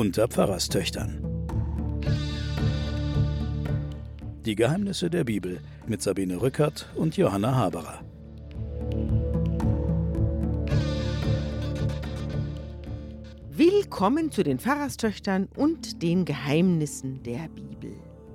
unter Pfarrerstöchtern. Die Geheimnisse der Bibel mit Sabine Rückert und Johanna Haberer. Willkommen zu den Pfarrerstöchtern und den Geheimnissen der Bibel.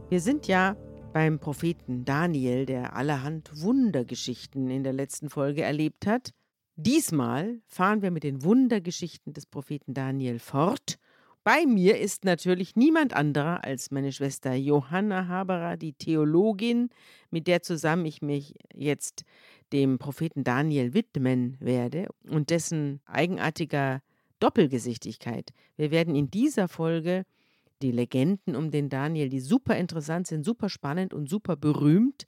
Wir sind ja beim Propheten Daniel, der allerhand Wundergeschichten in der letzten Folge erlebt hat. Diesmal fahren wir mit den Wundergeschichten des Propheten Daniel fort. Bei mir ist natürlich niemand anderer als meine Schwester Johanna Haberer, die Theologin, mit der zusammen ich mich jetzt dem Propheten Daniel widmen werde und dessen eigenartiger Doppelgesichtigkeit. Wir werden in dieser Folge die Legenden um den Daniel, die super interessant sind, super spannend und super berühmt,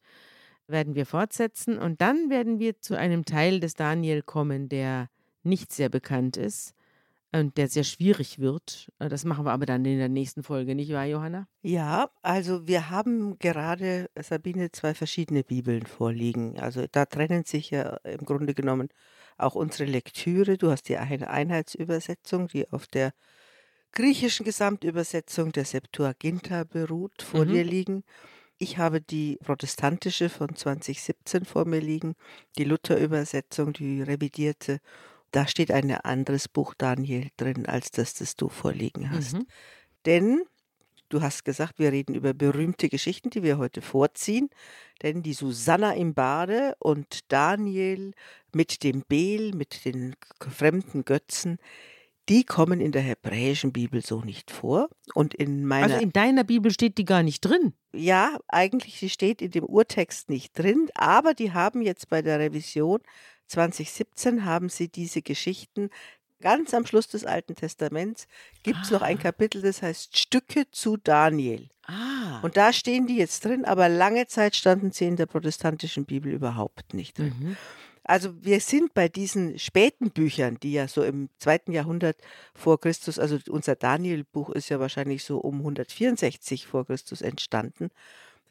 werden wir fortsetzen. Und dann werden wir zu einem Teil des Daniel kommen, der nicht sehr bekannt ist und der sehr schwierig wird. Äh, das machen wir aber dann in der nächsten Folge, nicht wahr, Johanna? Ja, also wir haben gerade, Sabine, zwei verschiedene Bibeln vorliegen. Also da trennen sich ja im Grunde genommen auch unsere Lektüre. Du hast die eine Einheitsübersetzung, die auf der griechischen Gesamtübersetzung der Septuaginta beruht, vor Mhm. dir liegen. Ich habe die protestantische von 2017 vor mir liegen, die Luther-Übersetzung, die revidierte. Da steht ein anderes Buch Daniel drin, als das, das du vorliegen hast. Mhm. Denn du hast gesagt, wir reden über berühmte Geschichten, die wir heute vorziehen. Denn die Susanna im Bade und Daniel mit dem Bel, mit den fremden Götzen, die kommen in der hebräischen Bibel so nicht vor. Und in meiner Also in deiner Bibel steht die gar nicht drin. ja, eigentlich, sie steht in dem Urtext nicht drin, aber die haben jetzt bei der Revision 2017 haben sie diese Geschichten ganz am Schluss des Alten Testaments gibt es noch ein Ah. Kapitel, das heißt Stücke zu Daniel. Ah. Und da stehen die jetzt drin, aber lange Zeit standen sie in der protestantischen Bibel überhaupt nicht drin. mhm. Also wir sind bei diesen späten Büchern, die ja so im zweiten Jahrhundert vor Christus, also unser Daniel-Buch ist ja wahrscheinlich so um 164 vor Christus entstanden,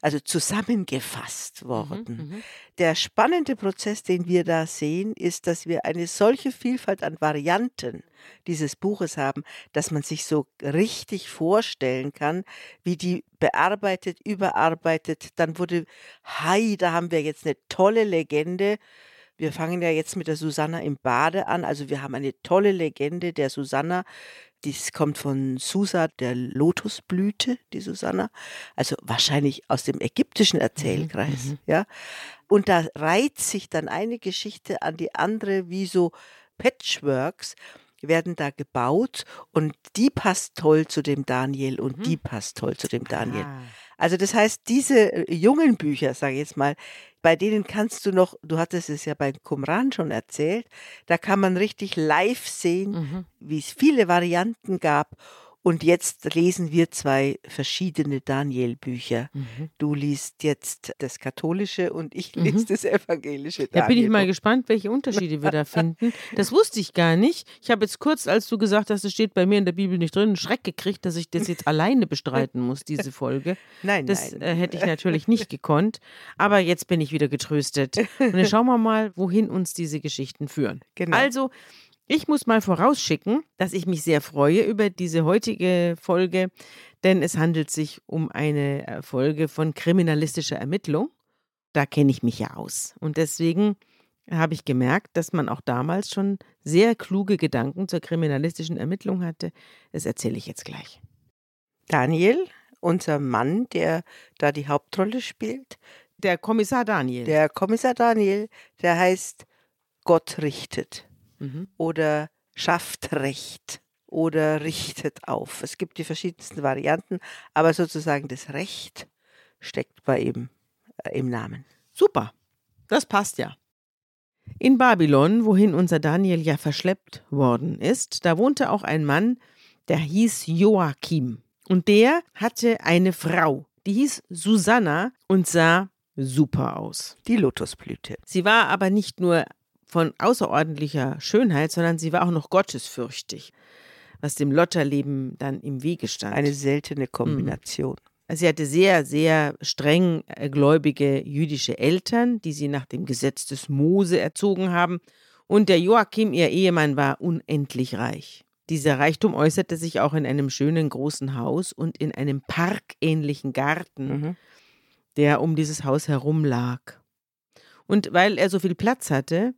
also zusammengefasst worden. Mhm. Der spannende Prozess, den wir da sehen, ist, dass wir eine solche Vielfalt an Varianten dieses Buches haben, dass man sich so richtig vorstellen kann, wie die bearbeitet, überarbeitet. Dann wurde, hi, da haben wir jetzt eine tolle Legende. Wir fangen ja jetzt mit der Susanna im Bade an. Also wir haben eine tolle Legende der Susanna. Dies kommt von Susa, der Lotusblüte, die Susanna. Also wahrscheinlich aus dem ägyptischen Erzählkreis. mhm. Ja. Und da reiht sich dann eine Geschichte an die andere, wie so Patchworks werden da gebaut und die passt toll zu dem Daniel und Mhm. die passt toll zu dem Daniel. Ah. Also das heißt, diese äh, jungen Bücher, sage ich jetzt mal, bei denen kannst du noch, du hattest es ja bei Qumran schon erzählt, da kann man richtig live sehen, Mhm. wie es viele Varianten gab. Und jetzt lesen wir zwei verschiedene Daniel-Bücher. Mhm. Du liest jetzt das katholische und ich Mhm. lese das evangelische Da bin ich mal gespannt, welche Unterschiede wir da finden. Das wusste ich gar nicht. Ich habe jetzt kurz, als du gesagt hast, es steht bei mir in der Bibel nicht drin, einen Schreck gekriegt, dass ich das jetzt alleine bestreiten muss, diese Folge. Nein, Das nein. äh, hätte ich natürlich nicht gekonnt. Aber jetzt bin ich wieder getröstet. Und dann schauen wir mal, wohin uns diese Geschichten führen. Genau. Also, ich muss mal vorausschicken, dass ich mich sehr freue über diese heutige Folge, denn es handelt sich um eine äh, Folge von kriminalistischer Ermittlung. Da kenne ich mich ja aus. Und deswegen habe ich gemerkt, dass man auch damals schon sehr kluge Gedanken zur kriminalistischen Ermittlung hatte. Das erzähle ich jetzt gleich. Daniel, unser Mann, der da die Hauptrolle spielt, Der Kommissar Daniel. der Kommissar Daniel, der heißt Gott richtet mhm. oder schafft Recht oder richtet auf. Es gibt die verschiedensten Varianten, aber sozusagen das Recht steckt bei ihm äh, im Namen. Super, das passt ja. In Babylon, wohin unser Daniel ja verschleppt worden ist, da wohnte auch ein Mann, der hieß Joachim. Und der hatte eine Frau, die hieß Susanna und sah super aus. Die Lotusblüte. Sie war aber nicht nur von außerordentlicher Schönheit, sondern sie war auch noch gottesfürchtig, was dem Lotterleben dann im Wege stand. Eine seltene Kombination. Sie hatte sehr, sehr streng äh, gläubige jüdische Eltern, die sie nach dem Gesetz des Mose erzogen haben. Und der Joachim, ihr Ehemann, war unendlich reich. Dieser Reichtum äußerte sich auch in einem schönen großen Haus und in einem parkähnlichen Garten, Mhm. der um dieses Haus herum lag. Und weil er so viel Platz hatte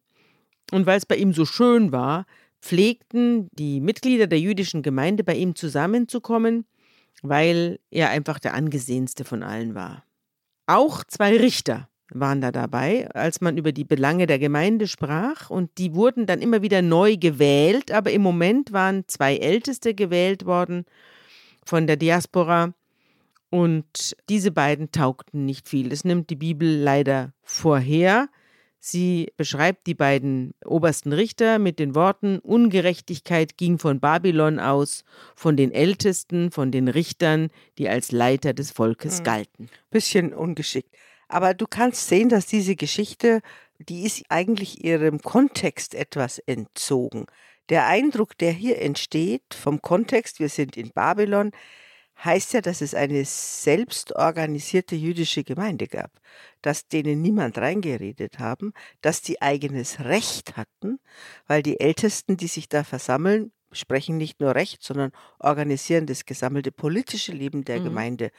und weil es bei ihm so schön war, pflegten die Mitglieder der jüdischen Gemeinde bei ihm zusammenzukommen, weil er einfach der angesehenste von allen war. Auch zwei Richter waren da dabei, als man über die Belange der Gemeinde sprach, und die wurden dann immer wieder neu gewählt, aber im Moment waren zwei Älteste gewählt worden von der Diaspora, und diese beiden taugten nicht viel. Das nimmt die Bibel leider vorher. Sie beschreibt die beiden obersten Richter mit den Worten Ungerechtigkeit ging von Babylon aus, von den Ältesten, von den Richtern, die als Leiter des Volkes Mhm. galten. Bisschen ungeschickt. Aber du kannst sehen, dass diese Geschichte, die ist eigentlich ihrem Kontext etwas entzogen. Der Eindruck, der hier entsteht vom Kontext, wir sind in Babylon, heißt ja, dass es eine selbstorganisierte jüdische Gemeinde gab, dass denen niemand reingeredet haben, dass die eigenes Recht hatten, weil die Ältesten, die sich da versammeln, sprechen nicht nur Recht, sondern organisieren das gesammelte politische Leben der Mhm. Gemeinde.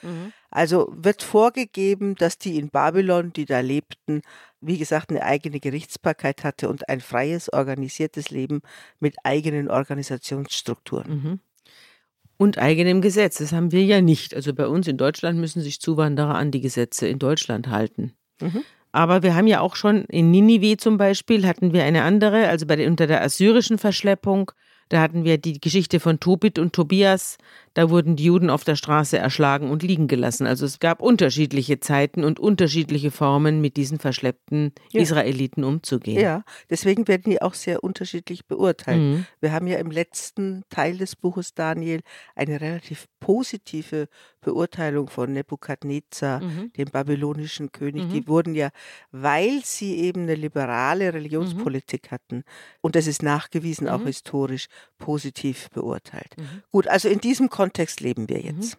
Also wird vorgegeben, dass die in Babylon, die da lebten, wie gesagt, eine eigene Gerichtsbarkeit hatte und ein freies, organisiertes Leben mit eigenen Organisationsstrukturen. Mhm. Und eigenem Gesetz. Das haben wir ja nicht. Also bei uns in Deutschland müssen sich Zuwanderer an die Gesetze in Deutschland halten. Mhm. Aber wir haben ja auch schon in Ninive zum Beispiel hatten wir eine andere, also bei der, unter der assyrischen Verschleppung, da hatten wir die Geschichte von Tobit und Tobias. Da wurden die Juden auf der Straße erschlagen und liegen gelassen. Also es gab unterschiedliche Zeiten und unterschiedliche Formen, mit diesen verschleppten Ja. Israeliten umzugehen. Ja, deswegen werden die auch sehr unterschiedlich beurteilt. Mhm. Wir haben ja im letzten Teil des Buches Daniel eine relativ positive Beurteilung von Nebukadnezar, Mhm. dem babylonischen König. Mhm. Die wurden ja, weil sie eben eine liberale Religionspolitik hatten, und das ist nachgewiesen auch Mhm. historisch, positiv beurteilt. Mhm. Gut, also in diesem Kontext leben wir jetzt.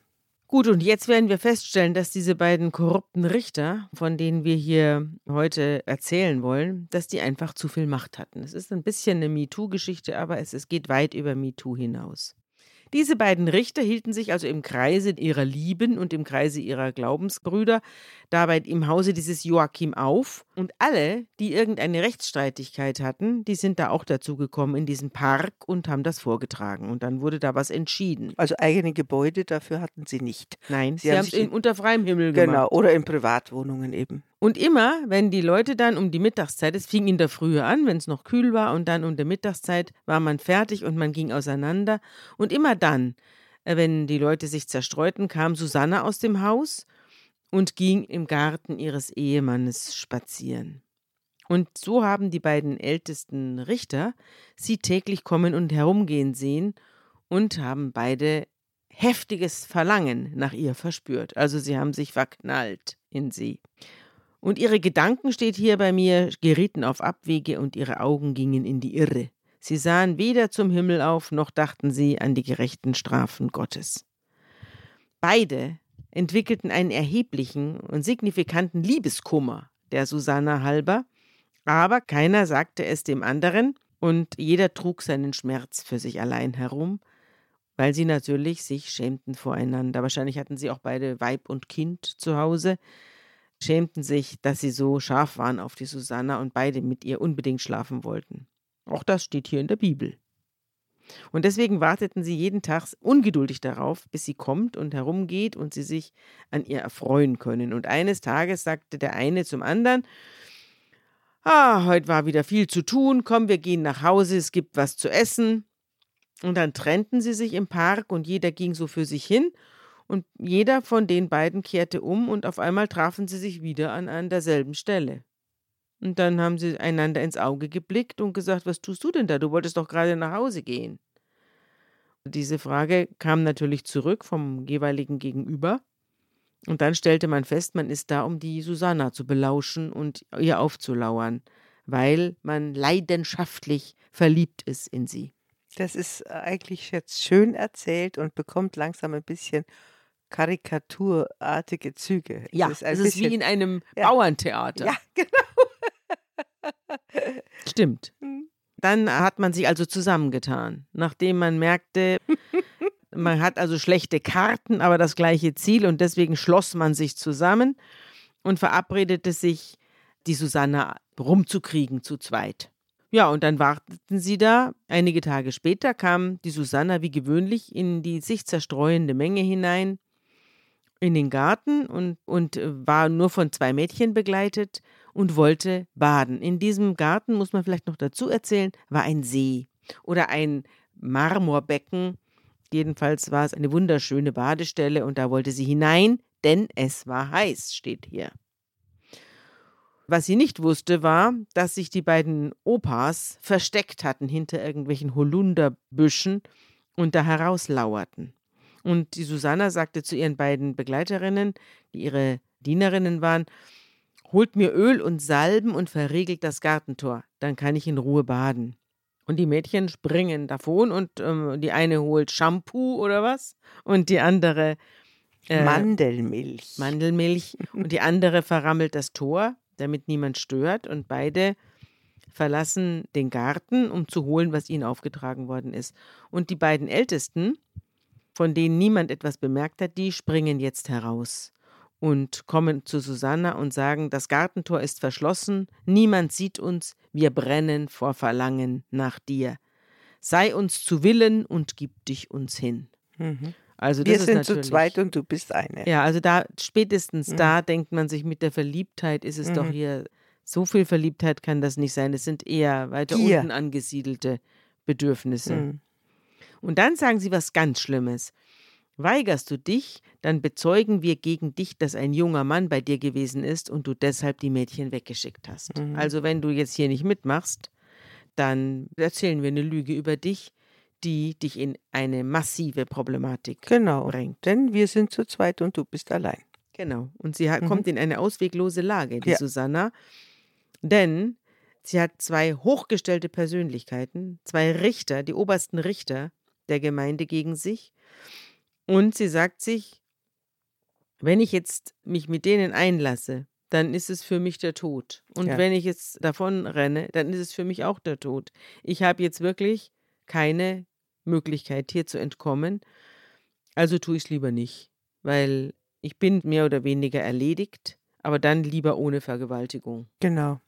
Gut, und jetzt werden wir feststellen, dass diese beiden korrupten Richter, von denen wir hier heute erzählen wollen, dass die einfach zu viel Macht hatten. Es ist ein bisschen eine MeToo-Geschichte, aber es, es geht weit über MeToo hinaus. Diese beiden Richter hielten sich also im Kreise ihrer Lieben und im Kreise ihrer Glaubensbrüder dabei im Hause dieses Joachim auf. Und alle, die irgendeine Rechtsstreitigkeit hatten, die sind da auch dazu gekommen in diesen Park und haben das vorgetragen. Und dann wurde da was entschieden. Also eigene Gebäude dafür hatten sie nicht. Nein, Sie sie, haben es unter freiem Himmel gemacht. Genau, oder in Privatwohnungen eben. Und immer, wenn die Leute dann um die Mittagszeit, es fing in der Frühe an, wenn es noch kühl war, und dann um der Mittagszeit war man fertig und man ging auseinander. Und immer dann, äh, wenn die Leute sich zerstreuten, kam Susanne aus dem Haus und ging im Garten ihres Ehemannes spazieren. Und so haben die beiden ältesten Richter sie täglich kommen und herumgehen sehen und haben beide heftiges Verlangen nach ihr verspürt. Also sie haben sich verknallt in sie. Und ihre Gedanken, steht hier bei mir, gerieten auf Abwege und ihre Augen gingen in die Irre. Sie sahen weder zum Himmel auf, noch dachten sie an die gerechten Strafen Gottes. Beide entwickelten einen erheblichen und signifikanten Liebeskummer der Susanna halber, aber keiner sagte es dem anderen und jeder trug seinen Schmerz für sich allein herum, weil sie natürlich sich schämten voreinander. Wahrscheinlich hatten sie auch beide Weib und Kind zu Hause, schämten sich, dass sie so scharf waren auf die Susanna und beide mit ihr unbedingt schlafen wollten. Auch das steht hier in der Bibel. Und deswegen warteten sie jeden Tag ungeduldig darauf, bis sie kommt und herumgeht und sie sich an ihr erfreuen können. Und eines Tages sagte der eine zum anderen, Ah, heute war wieder viel zu tun, komm, wir gehen nach Hause, es gibt was zu essen. Und dann trennten sie sich im Park und jeder ging so für sich hin und jeder von den beiden kehrte um und auf einmal trafen sie sich wieder an, an derselben Stelle. Und dann haben sie einander ins Auge geblickt und gesagt, was tust du denn da? Du wolltest doch gerade nach Hause gehen. Diese Frage kam natürlich zurück vom jeweiligen Gegenüber. Und dann stellte man fest, man ist da, um die Susanna zu belauschen und ihr aufzulauern, weil man leidenschaftlich verliebt ist in sie. Das ist eigentlich jetzt schön erzählt und bekommt langsam ein bisschen karikaturartige Züge. Ja, es ist, es ist wie in einem Ja. Bauerntheater. ja, genau. Stimmt. Mhm. Dann hat man sich also zusammengetan, nachdem man merkte, man hat also schlechte Karten, aber das gleiche Ziel und deswegen schloss man sich zusammen und verabredete sich, die Susanna rumzukriegen zu zweit. Ja, und dann warteten sie da. Einige Tage später kam die Susanna wie gewöhnlich in die sich zerstreuende Menge hinein, in den Garten und, und war nur von zwei Mädchen begleitet und wollte baden. In diesem Garten, muss man vielleicht noch dazu erzählen, war ein See oder ein Marmorbecken. Jedenfalls war es eine wunderschöne Badestelle und da wollte sie hinein, denn es war heiß, steht hier. Was sie nicht wusste, war, dass sich die beiden Opas versteckt hatten hinter irgendwelchen Holunderbüschen und da herauslauerten. Und die Susanna sagte zu ihren beiden Begleiterinnen, die ihre Dienerinnen waren, holt mir Öl und Salben und verriegelt das Gartentor, dann kann ich in Ruhe baden. Und die Mädchen springen davon und ähm, die eine holt Shampoo oder was und die andere äh, Mandelmilch. Mandelmilch und die andere verrammelt das Tor, damit niemand stört und beide verlassen den Garten, um zu holen, was ihnen aufgetragen worden ist. Und die beiden Ältesten, von denen niemand etwas bemerkt hat, die springen jetzt heraus und kommen zu Susanna und sagen, das Gartentor ist verschlossen, niemand sieht uns, wir brennen vor Verlangen nach dir. Sei uns zu Willen und gib dich uns hin. Mhm. Also wir sind zu zweit und du bist eine. Ja, also da spätestens mhm. da denkt man sich mit der Verliebtheit ist es mhm. doch hier so viel Verliebtheit kann das nicht sein. Es sind eher weiter Gier. unten angesiedelte Bedürfnisse. Und dann sagen sie was ganz Schlimmes. Weigerst du dich, dann bezeugen wir gegen dich, dass ein junger Mann bei dir gewesen ist und du deshalb die Mädchen weggeschickt hast. Mhm. Also wenn du jetzt hier nicht mitmachst, dann erzählen wir eine Lüge über dich, die dich in eine massive Problematik genau, bringt. Denn wir sind zu zweit und du bist allein. Genau. Und sie mhm. kommt in eine ausweglose Lage, die ja. Susanna. Denn sie hat zwei hochgestellte Persönlichkeiten, zwei Richter, die obersten Richter der Gemeinde gegen sich. Und sie sagt sich, wenn ich jetzt mich mit denen einlasse, dann ist es für mich der Tod. Und ja. wenn ich jetzt davon renne, dann ist es für mich auch der Tod. Ich habe jetzt wirklich keine Möglichkeit, hier zu entkommen. Also tue ich es lieber nicht, weil ich bin mehr oder weniger erledigt, aber dann lieber ohne Vergewaltigung. Genau.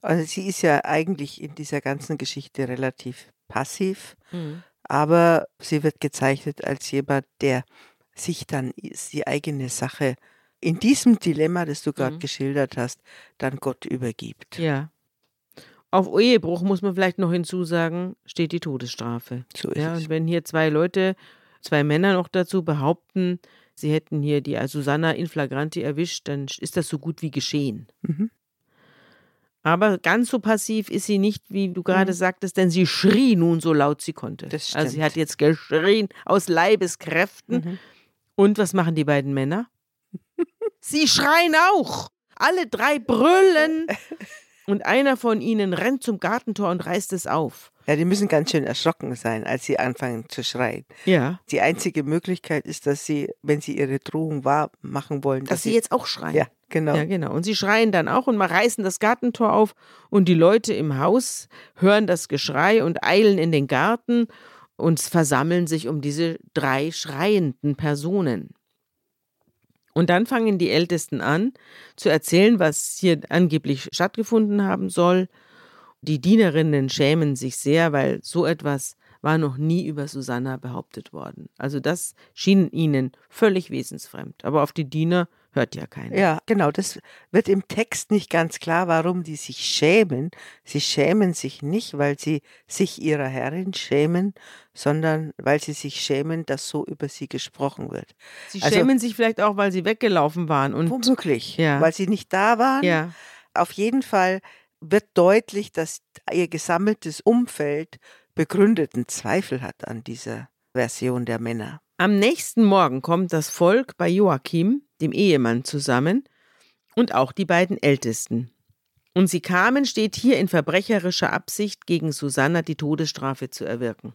Also sie ist ja eigentlich in dieser ganzen Geschichte relativ passiv. Mhm aber sie wird gezeichnet als jemand, der sich dann die eigene Sache in diesem Dilemma, das du gerade mhm. geschildert hast, dann Gott übergibt. Ja. Auf Ehebruch muss man vielleicht noch hinzusagen, steht die Todesstrafe. So ist ja, es. Und wenn hier zwei Leute, zwei Männer noch dazu behaupten, sie hätten hier die Susanna in flagranti erwischt, dann ist das so gut wie geschehen. Mhm. Aber ganz so passiv ist sie nicht, wie du gerade mhm. sagtest, denn sie schrie nun so laut sie konnte. Also sie hat jetzt geschrien aus Leibeskräften. Mhm. Und was machen die beiden Männer? sie schreien auch. Alle drei brüllen. Und einer von ihnen rennt zum Gartentor und reißt es auf. Ja, die müssen ganz schön erschrocken sein, als sie anfangen zu schreien. Ja. Die einzige Möglichkeit ist, dass sie, wenn sie ihre Drohung wahr machen wollen, dass, dass sie jetzt auch schreien. Ja, genau. Ja, genau. Und sie schreien dann auch und mal reißen das Gartentor auf und die Leute im Haus hören das Geschrei und eilen in den Garten und versammeln sich um diese drei schreienden Personen. Und dann fangen die Ältesten an zu erzählen, was hier angeblich stattgefunden haben soll. Die Dienerinnen schämen sich sehr, weil so etwas war noch nie über Susanna behauptet worden. Also das schien ihnen völlig wesensfremd. Aber auf die Diener hört ja keiner. Ja, genau. Das wird im Text nicht ganz klar, warum die sich schämen. Sie schämen sich nicht, weil sie sich ihrer Herrin schämen, sondern weil sie sich schämen, dass so über sie gesprochen wird. Sie also, schämen sich vielleicht auch, weil sie weggelaufen waren. Und, womöglich, ja. weil sie nicht da waren. Ja. Auf jeden Fall wird deutlich, dass ihr gesammeltes Umfeld begründeten Zweifel hat an dieser Version der Männer. Am nächsten Morgen kommt das Volk bei Joachim, dem Ehemann, zusammen und auch die beiden Ältesten. Und sie kamen, steht hier in verbrecherischer Absicht, gegen Susanna die Todesstrafe zu erwirken.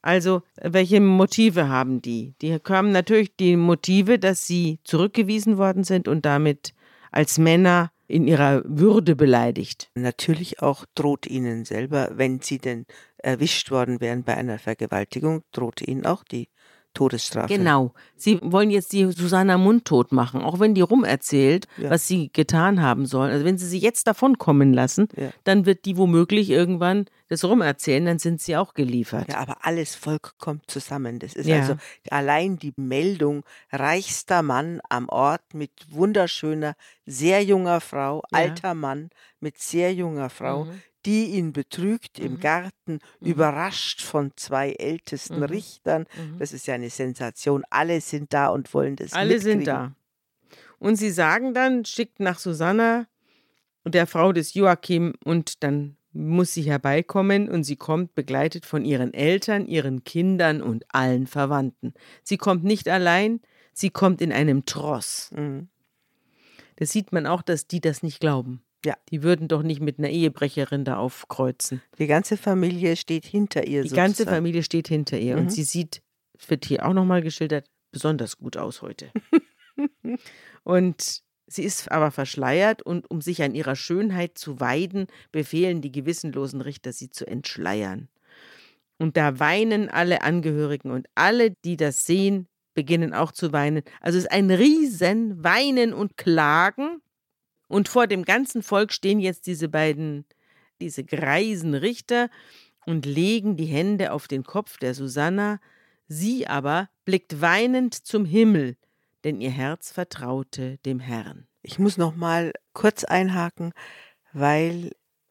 Also, welche Motive haben die? Die haben natürlich die Motive, dass sie zurückgewiesen worden sind und damit als Männer in ihrer Würde beleidigt. Natürlich auch droht ihnen selber, wenn sie denn erwischt worden wären bei einer Vergewaltigung, drohte ihnen auch die Todesstrafe. Genau. Sie wollen jetzt die Susanna mundtot machen, auch wenn die rumerzählt, Ja. was sie getan haben soll. Also wenn sie sie jetzt davonkommen lassen, Ja. dann wird die womöglich irgendwann das rumerzählen, dann sind sie auch geliefert. Ja, aber alles Volk kommt zusammen. Das ist Ja. also allein die Meldung, reichster Mann am Ort mit wunderschöner, sehr junger Frau, alter Mann mit sehr junger Frau, Mhm. Die ihn betrügt im Mhm. Garten, überrascht von zwei ältesten Mhm. Richtern. Mhm. Das ist ja eine Sensation. Alle sind da und wollen das Alle sind mitkriegen. da. Und sie sagen dann, schickt nach Susanna, der Frau des Joachim, und dann muss sie herbeikommen und sie kommt begleitet von ihren Eltern, ihren Kindern und allen Verwandten. Sie kommt nicht allein, sie kommt in einem Tross. Mhm. Da sieht man auch, dass die das nicht glauben. Ja. Die würden doch nicht mit einer Ehebrecherin da aufkreuzen. Die ganze Familie steht hinter ihr. Die ganze sozusagen. Familie steht hinter ihr Mhm. und sie sieht, es wird hier auch nochmal geschildert, besonders gut aus heute. und sie ist aber verschleiert und um sich an ihrer Schönheit zu weiden, befehlen die gewissenlosen Richter, sie zu entschleiern. Und da weinen alle Angehörigen und alle, die das sehen, beginnen auch zu weinen. Also es ist ein riesen Weinen und Klagen. Und vor dem ganzen Volk stehen jetzt diese beiden, diese greisen Richter und legen die Hände auf den Kopf der Susanna. Sie aber blickt weinend zum Himmel, denn ihr Herz vertraute dem Herrn. Ich muss noch mal kurz einhaken, weil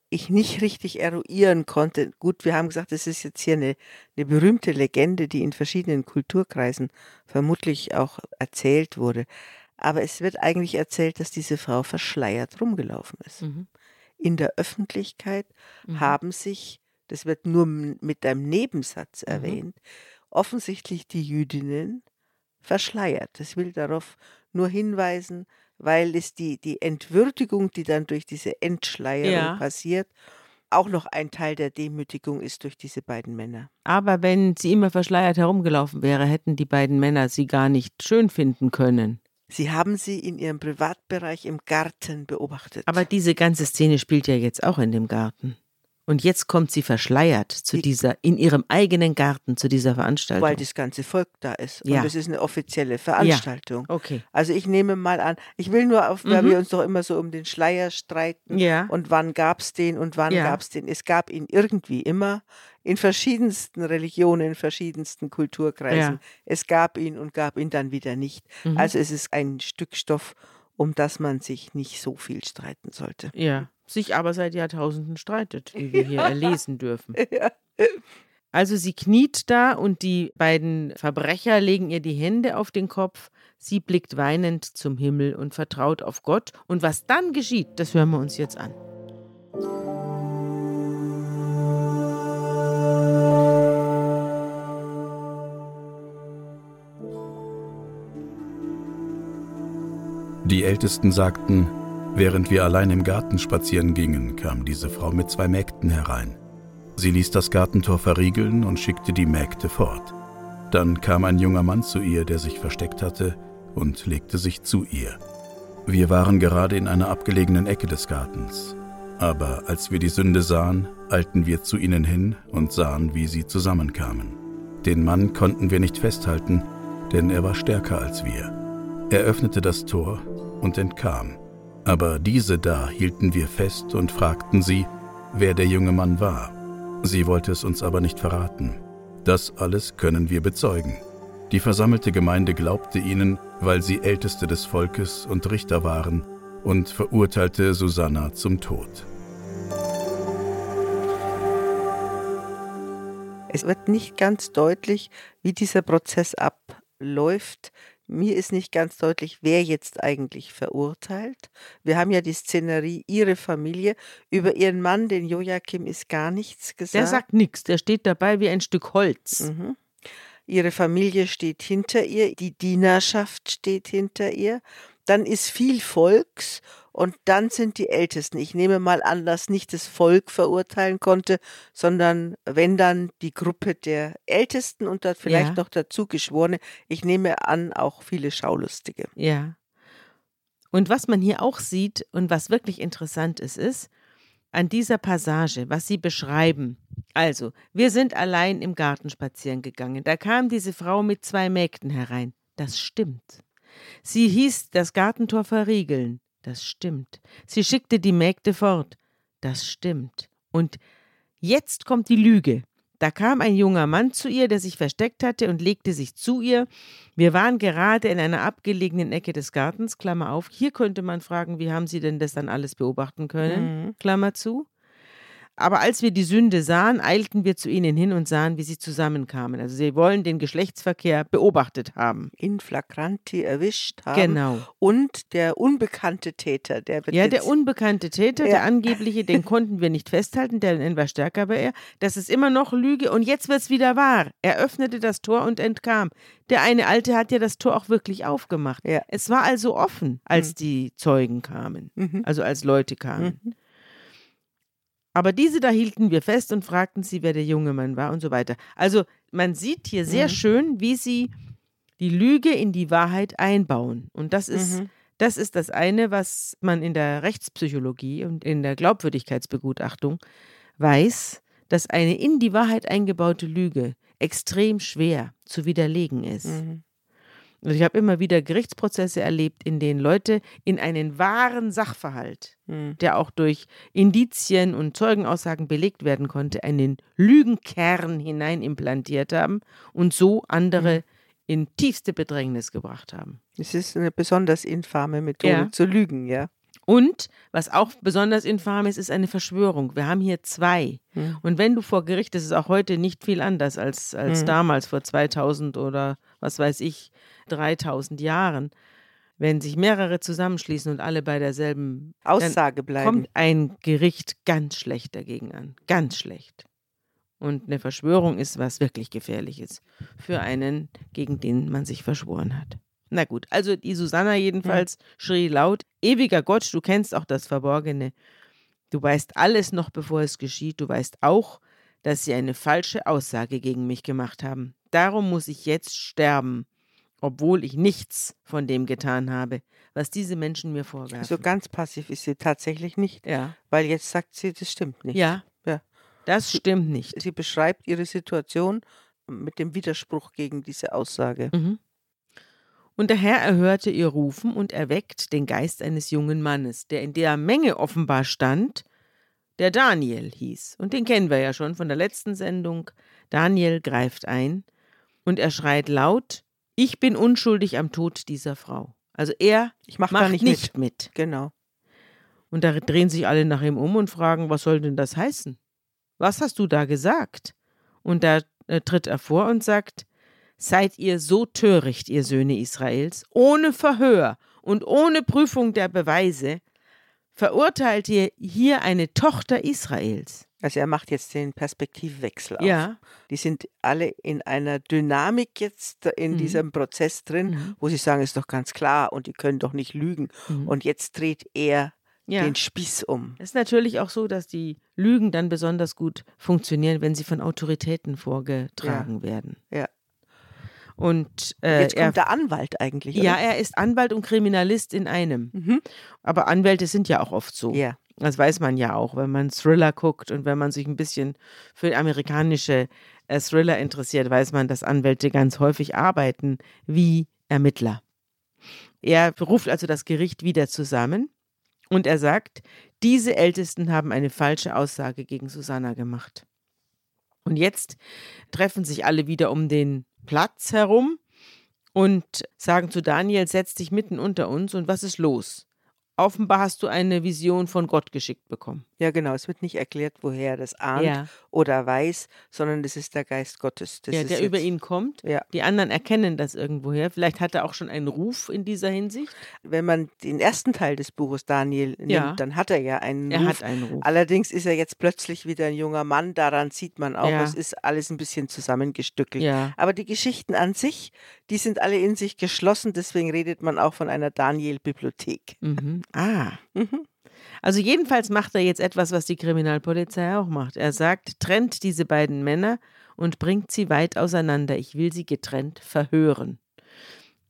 ich nicht richtig eruieren konnte. Gut, wir haben gesagt, es ist jetzt hier eine, eine berühmte Legende, die in verschiedenen Kulturkreisen vermutlich auch erzählt wurde. Aber es wird eigentlich erzählt, dass diese Frau verschleiert rumgelaufen ist. Mhm. In der Öffentlichkeit Mhm. haben sich, das wird nur mit einem Nebensatz Mhm. erwähnt, offensichtlich die Jüdinnen verschleiert. Das will darauf nur hinweisen, weil es die, die Entwürdigung, die dann durch diese Entschleierung Ja. passiert, auch noch ein Teil der Demütigung ist durch diese beiden Männer. Aber wenn sie immer verschleiert herumgelaufen wäre, hätten die beiden Männer sie gar nicht schön finden können. Sie haben sie in ihrem Privatbereich im Garten beobachtet. Aber diese ganze Szene spielt ja jetzt auch in dem Garten. Und jetzt kommt sie verschleiert zu Sie- dieser, in ihrem eigenen Garten zu dieser Veranstaltung. weil das ganze Volk da ist. Ja. Und es ist eine offizielle Veranstaltung. okay. Also ich nehme mal an, ich will nur auf, weil Mhm. wir uns doch immer so um den Schleier streiten. Ja. Und wann gab es den und wann Ja. gab es den? Es gab ihn irgendwie immer in verschiedensten Religionen, in verschiedensten Kulturkreisen. Ja. Es gab ihn und gab ihn dann wieder nicht. Mhm. Also es ist ein Stück Stoff, um das man sich nicht so viel streiten sollte. Ja. Sich aber seit Jahrtausenden streitet, wie wir hier erlesen dürfen. Ja. Also sie kniet da und die beiden Verbrecher legen ihr die Hände auf den Kopf. Sie blickt weinend zum Himmel und vertraut auf Gott. Und was dann geschieht, das hören wir uns jetzt an. Die Ältesten sagten, während wir allein im Garten spazieren gingen, kam diese Frau mit zwei Mägden herein. Sie ließ das Gartentor verriegeln und schickte die Mägde fort. Dann kam ein junger Mann zu ihr, der sich versteckt hatte, und legte sich zu ihr. Wir waren gerade in einer abgelegenen Ecke des Gartens. Aber als wir die Sünde sahen, eilten wir zu ihnen hin und sahen, wie sie zusammenkamen. Den Mann konnten wir nicht festhalten, denn er war stärker als wir. Er öffnete das Tor und entkam. Aber diese da hielten wir fest und fragten sie, wer der junge Mann war. Sie wollte es uns aber nicht verraten. Das alles können wir bezeugen. Die versammelte Gemeinde glaubte ihnen, weil sie Älteste des Volkes und Richter waren, und verurteilte Susanna zum Tod. Es wird nicht ganz deutlich, wie dieser Prozess abläuft. Mir ist nicht ganz deutlich, wer jetzt eigentlich verurteilt. Wir haben ja die Szenerie, ihre Familie. Über ihren Mann, den Joachim, ist gar nichts gesagt. Der sagt nichts, der steht dabei wie ein Stück Holz. Mhm. Ihre Familie steht hinter ihr, die Dienerschaft steht hinter ihr. Dann ist viel Volks und dann sind die Ältesten. Ich nehme mal an, dass nicht das Volk verurteilen konnte, sondern wenn dann die Gruppe der Ältesten und dann vielleicht Ja. noch dazu Geschworene. Ich nehme an, auch viele Schaulustige. Ja. Und was man hier auch sieht und was wirklich interessant ist, ist, an dieser Passage, was Sie beschreiben. Also, wir sind allein im Garten spazieren gegangen. Da kam diese Frau mit zwei Mägden herein. Das stimmt. Sie hieß das Gartentor verriegeln. Das stimmt. Sie schickte die Mägde fort. Das stimmt. Und jetzt kommt die Lüge. Da kam ein junger Mann zu ihr, der sich versteckt hatte und legte sich zu ihr. Wir waren gerade in einer abgelegenen Ecke des Gartens, Klammer auf. Hier könnte man fragen, wie haben Sie denn das dann alles beobachten können? Mhm. Klammer zu. Aber als wir die Sünde sahen, eilten wir zu ihnen hin und sahen, wie sie zusammenkamen. Also sie wollen den Geschlechtsverkehr beobachtet haben. In flagranti erwischt haben. Genau. Und der unbekannte Täter, der wird Ja, der unbekannte Täter, ja. der angebliche, den konnten wir nicht festhalten, der war stärker bei er. Das ist immer noch Lüge und jetzt wird es wieder wahr. Er öffnete das Tor und entkam. Der eine Alte hat ja das Tor auch wirklich aufgemacht. Ja. Es war also offen, als mhm. die Zeugen kamen, mhm. also als Leute kamen. Mhm. Aber diese da hielten wir fest und fragten sie, wer der junge Mann war und so weiter. Also man sieht hier sehr mhm. schön, wie sie die Lüge in die Wahrheit einbauen. Und das ist, mhm. das ist das eine, was man in der Rechtspsychologie und in der Glaubwürdigkeitsbegutachtung weiß, dass eine in die Wahrheit eingebaute Lüge extrem schwer zu widerlegen ist. Mhm. Also ich habe immer wieder Gerichtsprozesse erlebt, in denen Leute in einen wahren Sachverhalt, mhm. der auch durch Indizien und Zeugenaussagen belegt werden konnte, einen Lügenkern hineinimplantiert haben und so andere mhm. in tiefste Bedrängnis gebracht haben. Es ist eine besonders infame Methode ja. zu lügen, ja. Und was auch besonders infam ist, ist eine Verschwörung. Wir haben hier zwei. Hm. Und wenn du vor Gericht, das ist auch heute nicht viel anders als, als hm. damals vor 2000 oder was weiß ich, 3000 Jahren, wenn sich mehrere zusammenschließen und alle bei derselben Aussage bleiben, kommt ein Gericht ganz schlecht dagegen an. Ganz schlecht. Und eine Verschwörung ist was wirklich Gefährliches für einen, gegen den man sich verschworen hat. Na gut, also die Susanna jedenfalls hm. schrie laut: Ewiger Gott, du kennst auch das Verborgene. Du weißt alles noch, bevor es geschieht. Du weißt auch, dass sie eine falsche Aussage gegen mich gemacht haben. Darum muss ich jetzt sterben obwohl ich nichts von dem getan habe, was diese Menschen mir vorwerfen. So ganz passiv ist sie tatsächlich nicht. Ja. Weil jetzt sagt sie, das stimmt nicht. Ja. ja. Das sie, stimmt nicht. Sie beschreibt ihre Situation mit dem Widerspruch gegen diese Aussage. Mhm. Und der Herr erhörte ihr Rufen und erweckt den Geist eines jungen Mannes, der in der Menge offenbar stand, der Daniel hieß. Und den kennen wir ja schon von der letzten Sendung. Daniel greift ein und er schreit laut, ich bin unschuldig am Tod dieser Frau. Also er ich mach macht nicht, nicht mit. mit. Genau. Und da drehen sich alle nach ihm um und fragen, was soll denn das heißen? Was hast du da gesagt? Und da äh, tritt er vor und sagt, Seid ihr so töricht, ihr Söhne Israels, ohne Verhör und ohne Prüfung der Beweise, verurteilt ihr hier eine Tochter Israels? Also er macht jetzt den Perspektivwechsel auf. Ja. Die sind alle in einer Dynamik jetzt in mhm. diesem Prozess drin, mhm. wo sie sagen, ist doch ganz klar und die können doch nicht lügen. Mhm. Und jetzt dreht er ja. den Spieß um. Es ist natürlich auch so, dass die Lügen dann besonders gut funktionieren, wenn sie von Autoritäten vorgetragen ja. werden. Ja. Und äh, jetzt kommt er, der Anwalt eigentlich. Oder? Ja, er ist Anwalt und Kriminalist in einem. Mhm. Aber Anwälte sind ja auch oft so. Ja. Das weiß man ja auch, wenn man Thriller guckt und wenn man sich ein bisschen für amerikanische äh, Thriller interessiert, weiß man, dass Anwälte ganz häufig arbeiten wie Ermittler. Er ruft also das Gericht wieder zusammen und er sagt, diese Ältesten haben eine falsche Aussage gegen Susanna gemacht. Und jetzt treffen sich alle wieder um den Platz herum und sagen zu Daniel, setz dich mitten unter uns und was ist los? Offenbar hast du eine Vision von Gott geschickt bekommen. Ja, genau. Es wird nicht erklärt, woher er das ahnt ja. oder weiß, sondern es ist der Geist Gottes. Das ja, der über ihn kommt. Ja. Die anderen erkennen das irgendwoher. Vielleicht hat er auch schon einen Ruf in dieser Hinsicht. Wenn man den ersten Teil des Buches Daniel nimmt, ja. dann hat er ja einen er Ruf. Hat einen Ruf. Allerdings ist er jetzt plötzlich wieder ein junger Mann. Daran sieht man auch, ja. es ist alles ein bisschen zusammengestückelt. Ja. Aber die Geschichten an sich, die sind alle in sich geschlossen. Deswegen redet man auch von einer Daniel-Bibliothek. Mhm. Ah. Mhm. Also jedenfalls macht er jetzt etwas, was die Kriminalpolizei auch macht. Er sagt, trennt diese beiden Männer und bringt sie weit auseinander. Ich will sie getrennt verhören.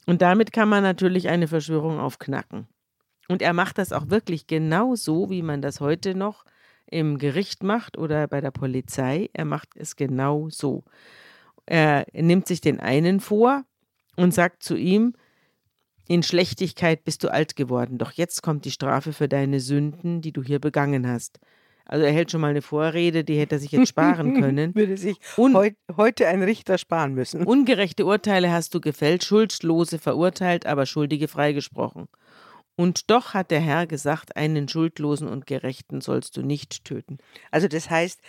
Und damit kann man natürlich eine Verschwörung aufknacken. Und er macht das auch wirklich genau so, wie man das heute noch im Gericht macht oder bei der Polizei. Er macht es genau so. Er nimmt sich den einen vor und sagt zu ihm, in Schlechtigkeit bist du alt geworden, doch jetzt kommt die Strafe für deine Sünden, die du hier begangen hast. Also er hält schon mal eine Vorrede, die hätte er sich jetzt sparen können. Würde sich Un heut, heute ein Richter sparen müssen. Ungerechte Urteile hast du gefällt, Schuldlose verurteilt, aber Schuldige freigesprochen. Und doch hat der Herr gesagt, einen Schuldlosen und Gerechten sollst du nicht töten. Also das heißt,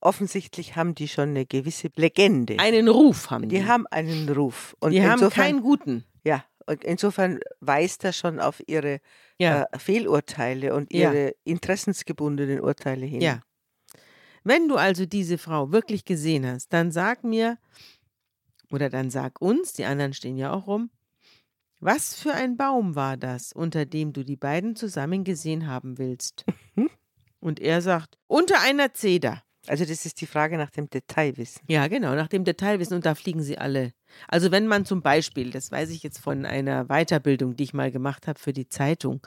offensichtlich haben die schon eine gewisse Legende. Einen Ruf haben die. Die haben einen Ruf. Und die haben keinen guten. Ja, und insofern weist er schon auf ihre ja. äh, Fehlurteile und ihre ja. interessensgebundenen Urteile hin. Ja. Wenn du also diese Frau wirklich gesehen hast, dann sag mir, oder dann sag uns, die anderen stehen ja auch rum, was für ein Baum war das, unter dem du die beiden zusammen gesehen haben willst? Und er sagt, unter einer Zeder. Also das ist die Frage nach dem Detailwissen. Ja, genau, nach dem Detailwissen und da fliegen sie alle. Also wenn man zum Beispiel, das weiß ich jetzt von einer Weiterbildung, die ich mal gemacht habe für die Zeitung,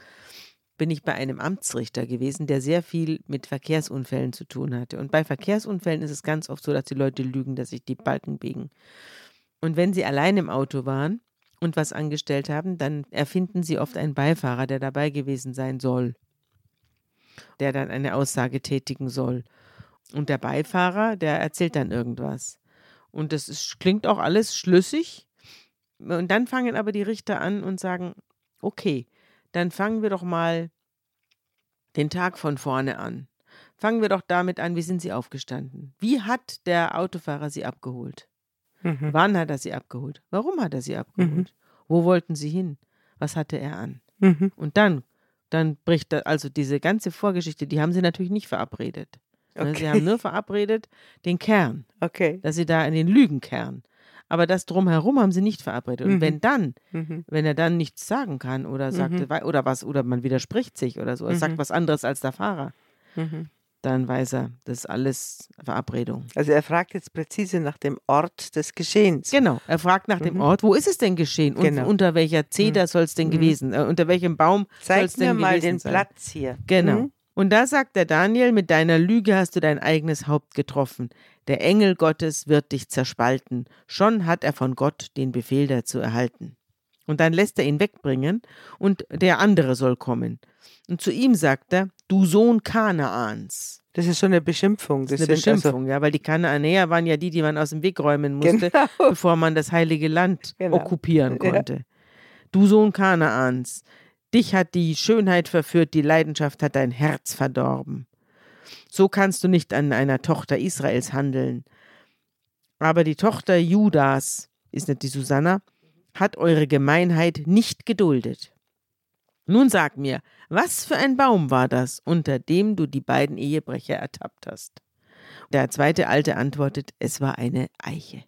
bin ich bei einem Amtsrichter gewesen, der sehr viel mit Verkehrsunfällen zu tun hatte. Und bei Verkehrsunfällen ist es ganz oft so, dass die Leute lügen, dass sich die Balken biegen. Und wenn sie allein im Auto waren und was angestellt haben, dann erfinden sie oft einen Beifahrer, der dabei gewesen sein soll, der dann eine Aussage tätigen soll. Und der Beifahrer, der erzählt dann irgendwas. Und das ist, klingt auch alles schlüssig. Und dann fangen aber die Richter an und sagen, okay, dann fangen wir doch mal den Tag von vorne an. Fangen wir doch damit an, wie sind Sie aufgestanden? Wie hat der Autofahrer Sie abgeholt? Mhm. Wann hat er Sie abgeholt? Warum hat er Sie abgeholt? Mhm. Wo wollten Sie hin? Was hatte er an? Mhm. Und dann, dann bricht also diese ganze Vorgeschichte, die haben Sie natürlich nicht verabredet. Ne, okay. Sie haben nur verabredet den Kern. Okay. Dass sie da in den Lügenkern. Aber das drumherum haben sie nicht verabredet. Und mhm. wenn dann, mhm. wenn er dann nichts sagen kann oder sagt, mhm. oder was, oder man widerspricht sich oder so, oder sagt mhm. was anderes als der Fahrer, mhm. dann weiß er, das ist alles Verabredung. Also er fragt jetzt präzise nach dem Ort des Geschehens. Genau, er fragt nach dem mhm. Ort, wo ist es denn geschehen? Und genau. unter welcher Zeder soll es denn gewesen, äh, unter welchem Baum soll es denn gewesen sein? Zeig mir mal den Platz hier. Genau. Und da sagt der Daniel, mit deiner Lüge hast du dein eigenes Haupt getroffen. Der Engel Gottes wird dich zerspalten. Schon hat er von Gott den Befehl dazu erhalten. Und dann lässt er ihn wegbringen und der andere soll kommen. Und zu ihm sagt er, du Sohn Kanaans. Das ist schon eine Beschimpfung. Das, das ist eine also Beschimpfung, also ja, weil die Kanaanäer waren ja die, die man aus dem Weg räumen musste, genau. bevor man das heilige Land genau. okkupieren konnte. Ja. Du Sohn Kanaans, Dich hat die Schönheit verführt, die Leidenschaft hat dein Herz verdorben. So kannst du nicht an einer Tochter Israels handeln. Aber die Tochter Judas, ist nicht die Susanna, hat eure Gemeinheit nicht geduldet. Nun sag mir, was für ein Baum war das, unter dem du die beiden Ehebrecher ertappt hast? Der zweite Alte antwortet, es war eine Eiche.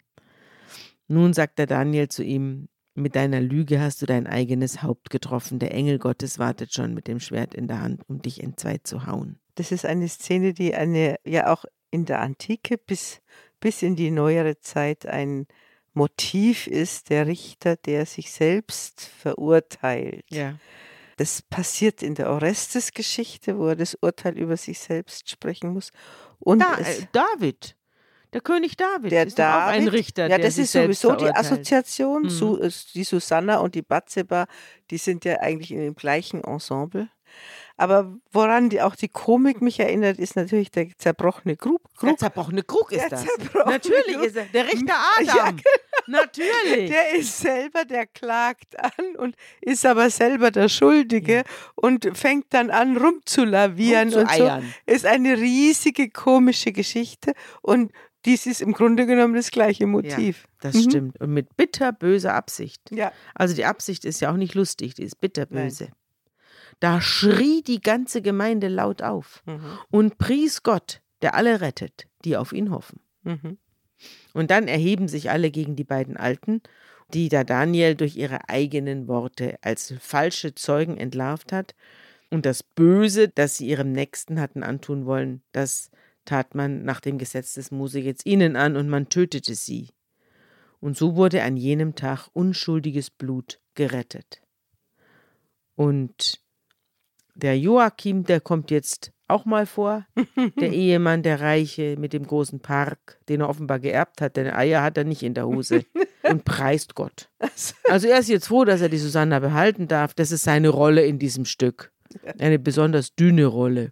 Nun sagt der Daniel zu ihm, mit deiner Lüge hast du dein eigenes Haupt getroffen. Der Engel Gottes wartet schon mit dem Schwert in der Hand, um dich entzwei zu hauen. Das ist eine Szene, die eine ja auch in der Antike bis, bis in die neuere Zeit ein Motiv ist, der Richter, der sich selbst verurteilt. Ja. Das passiert in der Orestes-Geschichte, wo er das Urteil über sich selbst sprechen muss. Und da, äh, David der König David der ist David, auch ein Richter. Ja, das ist sowieso die Assoziation. Mhm. Su, die Susanna und die Batzeba, die sind ja eigentlich in dem gleichen Ensemble. Aber woran die, auch die Komik mich erinnert, ist natürlich der zerbrochene Krug. Der zerbrochene Krug ist der das. Natürlich Krug. ist er. Der Richter Adam. Ja, genau. Natürlich. Der ist selber, der klagt an und ist aber selber der Schuldige ja. und fängt dann an rumzulavieren und so. Ist eine riesige komische Geschichte und dies ist im Grunde genommen das gleiche Motiv. Ja, das mhm. stimmt. Und mit bitterböser Absicht. Ja. Also die Absicht ist ja auch nicht lustig, die ist bitterböse. Nein. Da schrie die ganze Gemeinde laut auf mhm. und pries Gott, der alle rettet, die auf ihn hoffen. Mhm. Und dann erheben sich alle gegen die beiden Alten, die da Daniel durch ihre eigenen Worte als falsche Zeugen entlarvt hat. Und das Böse, das sie ihrem Nächsten hatten antun wollen, das tat man nach dem Gesetz des Mose jetzt ihnen an und man tötete sie. Und so wurde an jenem Tag unschuldiges Blut gerettet. Und Der Joachim, der kommt jetzt auch mal vor. Der Ehemann, der Reiche mit dem großen Park, den er offenbar geerbt hat, denn Eier hat er nicht in der Hose und preist Gott. Also er ist jetzt froh, dass er die Susanna behalten darf. Das ist seine Rolle in diesem Stück. Eine besonders dünne Rolle.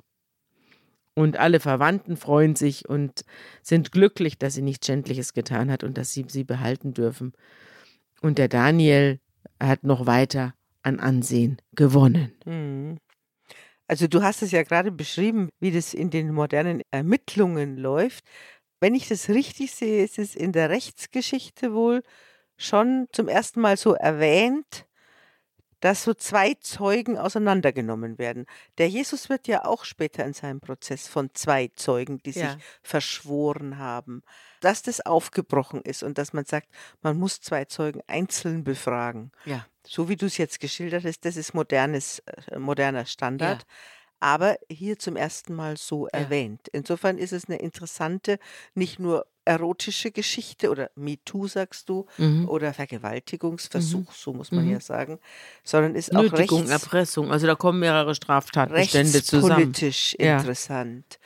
Und alle Verwandten freuen sich und sind glücklich, dass sie nichts Schändliches getan hat und dass sie sie behalten dürfen. Und der Daniel hat noch weiter an Ansehen gewonnen. Mhm. Also du hast es ja gerade beschrieben, wie das in den modernen Ermittlungen läuft. Wenn ich das richtig sehe, ist es in der Rechtsgeschichte wohl schon zum ersten Mal so erwähnt, dass so zwei Zeugen auseinandergenommen werden. Der Jesus wird ja auch später in seinem Prozess von zwei Zeugen, die Ja. sich verschworen haben, dass das aufgebrochen ist und dass man sagt, man muss zwei Zeugen einzeln befragen. Ja. So wie du es jetzt geschildert hast, das ist modernes, äh, moderner Standard. Aber hier zum ersten Mal so Ja. erwähnt. Insofern ist es eine interessante, nicht nur erotische Geschichte oder MeToo, sagst du, Mhm. oder Vergewaltigungsversuch, so muss man Mhm. ja sagen, sondern ist auch Nötigung, rechts, Erpressung. Also da kommen mehrere Straftatbestände zusammen. rechtspolitisch Ja. interessant.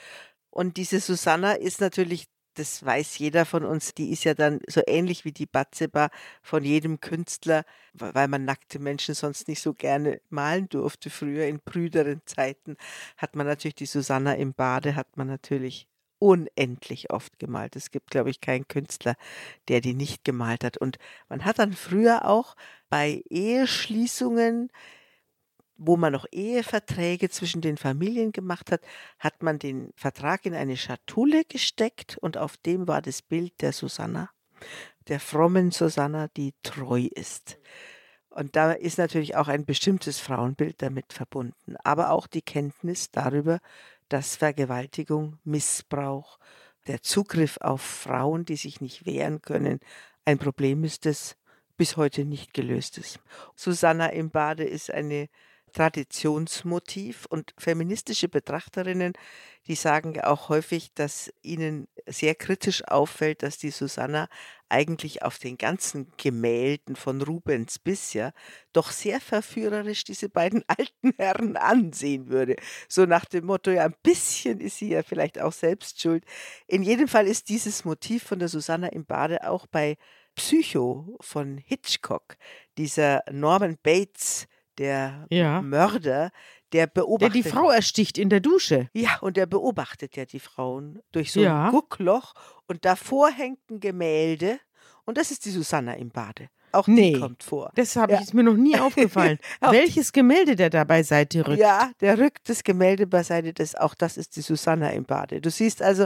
Und diese Susanna ist natürlich, das weiß jeder von uns, die ist ja dann so ähnlich wie die Batzeba von jedem Künstler, weil man nackte Menschen sonst nicht so gerne malen durfte früher in prüderen Zeiten, hat man natürlich die Susanna im Bade, hat man natürlich unendlich oft gemalt. Es gibt, glaube ich, keinen Künstler, der die nicht gemalt hat. Und man hat dann früher auch bei Eheschließungen wo man noch Eheverträge zwischen den Familien gemacht hat, hat man den Vertrag in eine Schatulle gesteckt und auf dem war das Bild der Susanna, der frommen Susanna, die treu ist. Und da ist natürlich auch ein bestimmtes Frauenbild damit verbunden, aber auch die Kenntnis darüber, dass Vergewaltigung, Missbrauch, der Zugriff auf Frauen, die sich nicht wehren können, ein Problem ist, das bis heute nicht gelöst ist. Susanna im Bade ist eine Traditionsmotiv und feministische Betrachterinnen, die sagen ja auch häufig, dass ihnen sehr kritisch auffällt, dass die Susanna eigentlich auf den ganzen Gemälden von Rubens bisher doch sehr verführerisch diese beiden alten Herren ansehen würde. So nach dem Motto, ja, ein bisschen ist sie ja vielleicht auch selbst schuld. In jedem Fall ist dieses Motiv von der Susanna im Bade auch bei Psycho von Hitchcock, dieser Norman Bates, der Ja. Mörder, der Der beobachtet. die Frau ersticht in der Dusche. Ja, und der beobachtet ja die Frauen durch so Ja. ein Guckloch und davor hängt ein Gemälde und das ist die Susanna im Bade. Auch Nee. die kommt vor. Das habe Ja. ich ist mir noch nie aufgefallen. Welches Gemälde der da beiseite rückt. Ja, der rückt das Gemälde beiseite, das, auch das ist die Susanna im Bade. Du siehst also,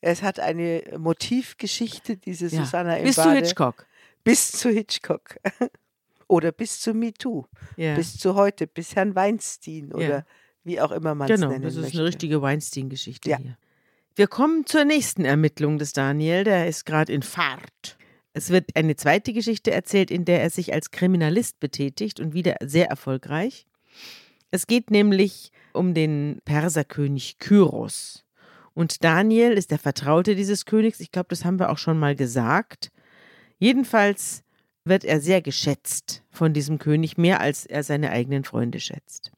es hat eine Motivgeschichte, diese Ja. Susanna im Bis zu Bade. Hitchcock. Bis zu Hitchcock. Oder bis zu MeToo. Ja. Bis zu heute, bis Herrn Weinstein oder Ja. wie auch immer man es genau, nennen das ist möchte. eine richtige Weinstein-Geschichte Ja. hier. Wir kommen zur nächsten Ermittlung des Daniel. Der ist gerade in Fahrt. Es wird eine zweite Geschichte erzählt, in der er sich als Kriminalist betätigt und wieder sehr erfolgreich. Es geht nämlich um den Perserkönig Kyros. Und Daniel ist der Vertraute dieses Königs. Ich glaube, das haben wir auch schon mal gesagt. Jedenfalls wird er sehr geschätzt von diesem König, mehr als er seine eigenen Freunde schätzt.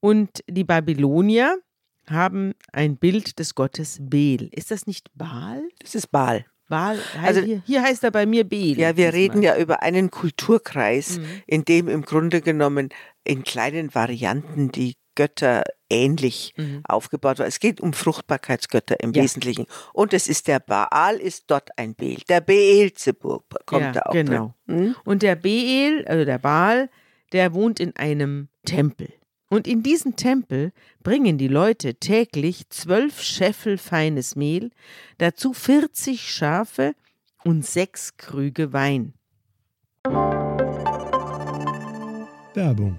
Und die Babylonier haben ein Bild des Gottes Bel. Ist das nicht Baal? Das ist Baal. Baal, Also- hier, hier heißt er bei mir Bel. Ja, wir reden ja über einen Kulturkreis, Mhm. in dem im Grunde genommen in kleinen Varianten die Götter ähnlich Mhm. aufgebaut waren. Es geht um Fruchtbarkeitsgötter im Ja. Wesentlichen. Und es ist der Baal, ist dort ein Bel. Der Beelzebub kommt Ja, da auch genau. drin. Hm? Und der Beel, also der Baal, der wohnt in einem Tempel. Und in diesen Tempel bringen die Leute täglich zwölf Scheffel feines Mehl, dazu 40 Schafe und sechs Krüge Wein. Werbung.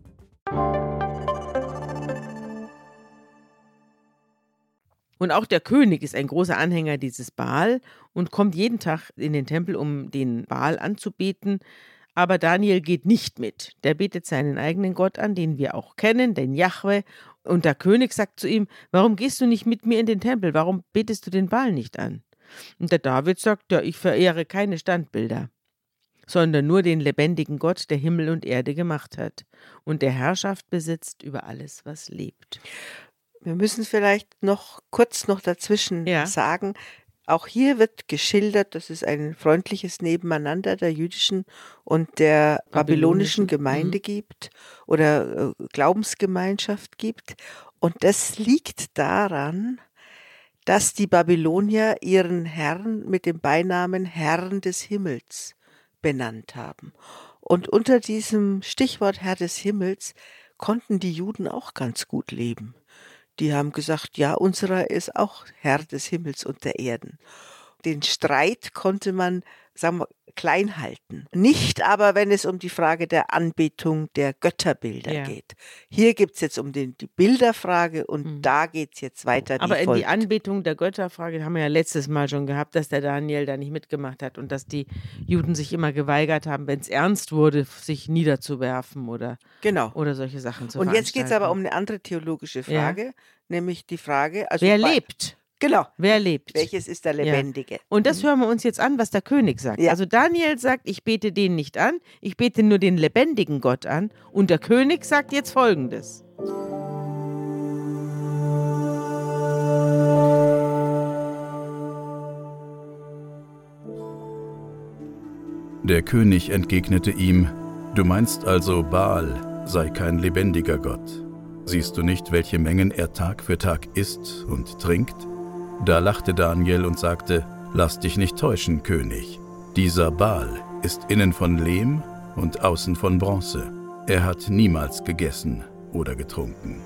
Und auch der König ist ein großer Anhänger dieses Baal und kommt jeden Tag in den Tempel, um den Baal anzubeten. Aber Daniel geht nicht mit. Der betet seinen eigenen Gott an, den wir auch kennen, den Jahwe. Und der König sagt zu ihm: Warum gehst du nicht mit mir in den Tempel? Warum betest du den Baal nicht an? Und der David sagt: Ja, ich verehre keine Standbilder, sondern nur den lebendigen Gott, der Himmel und Erde gemacht hat und der Herrschaft besitzt über alles, was lebt. Wir müssen vielleicht noch kurz noch dazwischen Ja. sagen, auch hier wird geschildert, dass es ein freundliches Nebeneinander der jüdischen und der Babylonischen, babylonischen Gemeinde mhm. gibt oder äh, Glaubensgemeinschaft gibt. Und das liegt daran, dass die Babylonier ihren Herrn mit dem Beinamen Herrn des Himmels benannt haben. Und unter diesem Stichwort Herr des Himmels konnten die Juden auch ganz gut leben. Die haben gesagt, ja, unserer ist auch Herr des Himmels und der Erden. Den Streit konnte man, sagen wir, klein halten. Nicht aber, wenn es um die Frage der Anbetung der Götterbilder Ja. geht. Hier geht es jetzt um den, die Bilderfrage und Mhm. da geht es jetzt weiter. Aber in die folgt. Anbetung der Götterfrage haben wir ja letztes Mal schon gehabt, dass der Daniel da nicht mitgemacht hat und dass die Juden sich immer geweigert haben, wenn es ernst wurde, sich niederzuwerfen oder, Genau. oder solche Sachen zu Und jetzt geht es aber um eine andere theologische Ja. Frage, nämlich die Frage, also Wer lebt? Genau. Wer lebt? Welches ist der Ja. Lebendige? Und das hören wir uns jetzt an, was der König sagt. Ja. Also Daniel sagt, ich bete den nicht an, ich bete nur den lebendigen Gott an. Und der König sagt jetzt Folgendes. Der König entgegnete ihm, Du meinst also, Baal sei kein lebendiger Gott. Siehst du nicht, welche Mengen er Tag für Tag isst und trinkt? Da lachte Daniel und sagte, Lass dich nicht täuschen, König. Dieser Baal ist innen von Lehm und außen von Bronze. Er hat niemals gegessen oder getrunken.